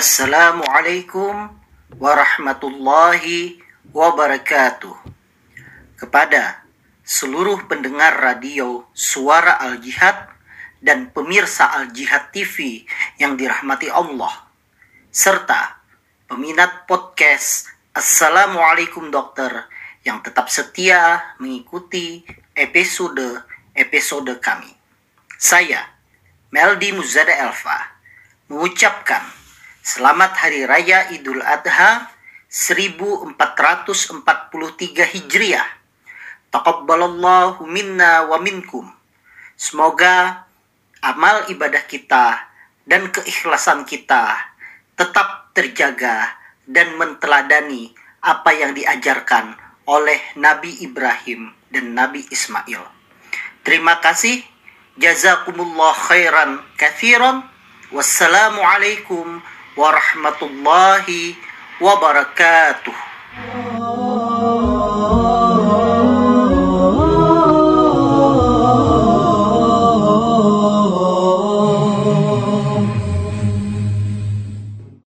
Assalamualaikum warahmatullahi wabarakatuh. Kepada seluruh pendengar radio Suara Al-Jihad dan pemirsa Al-Jihad TV yang dirahmati Allah, serta peminat podcast Assalamualaikum Dokter yang tetap setia mengikuti episode-episode kami. Saya, Meldi Muzada Elva, mengucapkan Selamat Hari Raya Idul Adha 1443 Hijriah. Taqabbalallahu minna wa minkum. Semoga amal ibadah kita dan keikhlasan kita tetap terjaga dan menteladani apa yang diajarkan oleh Nabi Ibrahim dan Nabi Ismail. Terima kasih. Jazakumullah khairan kathiran. Wassalamualaikum warahmatullahi wabarakatuh.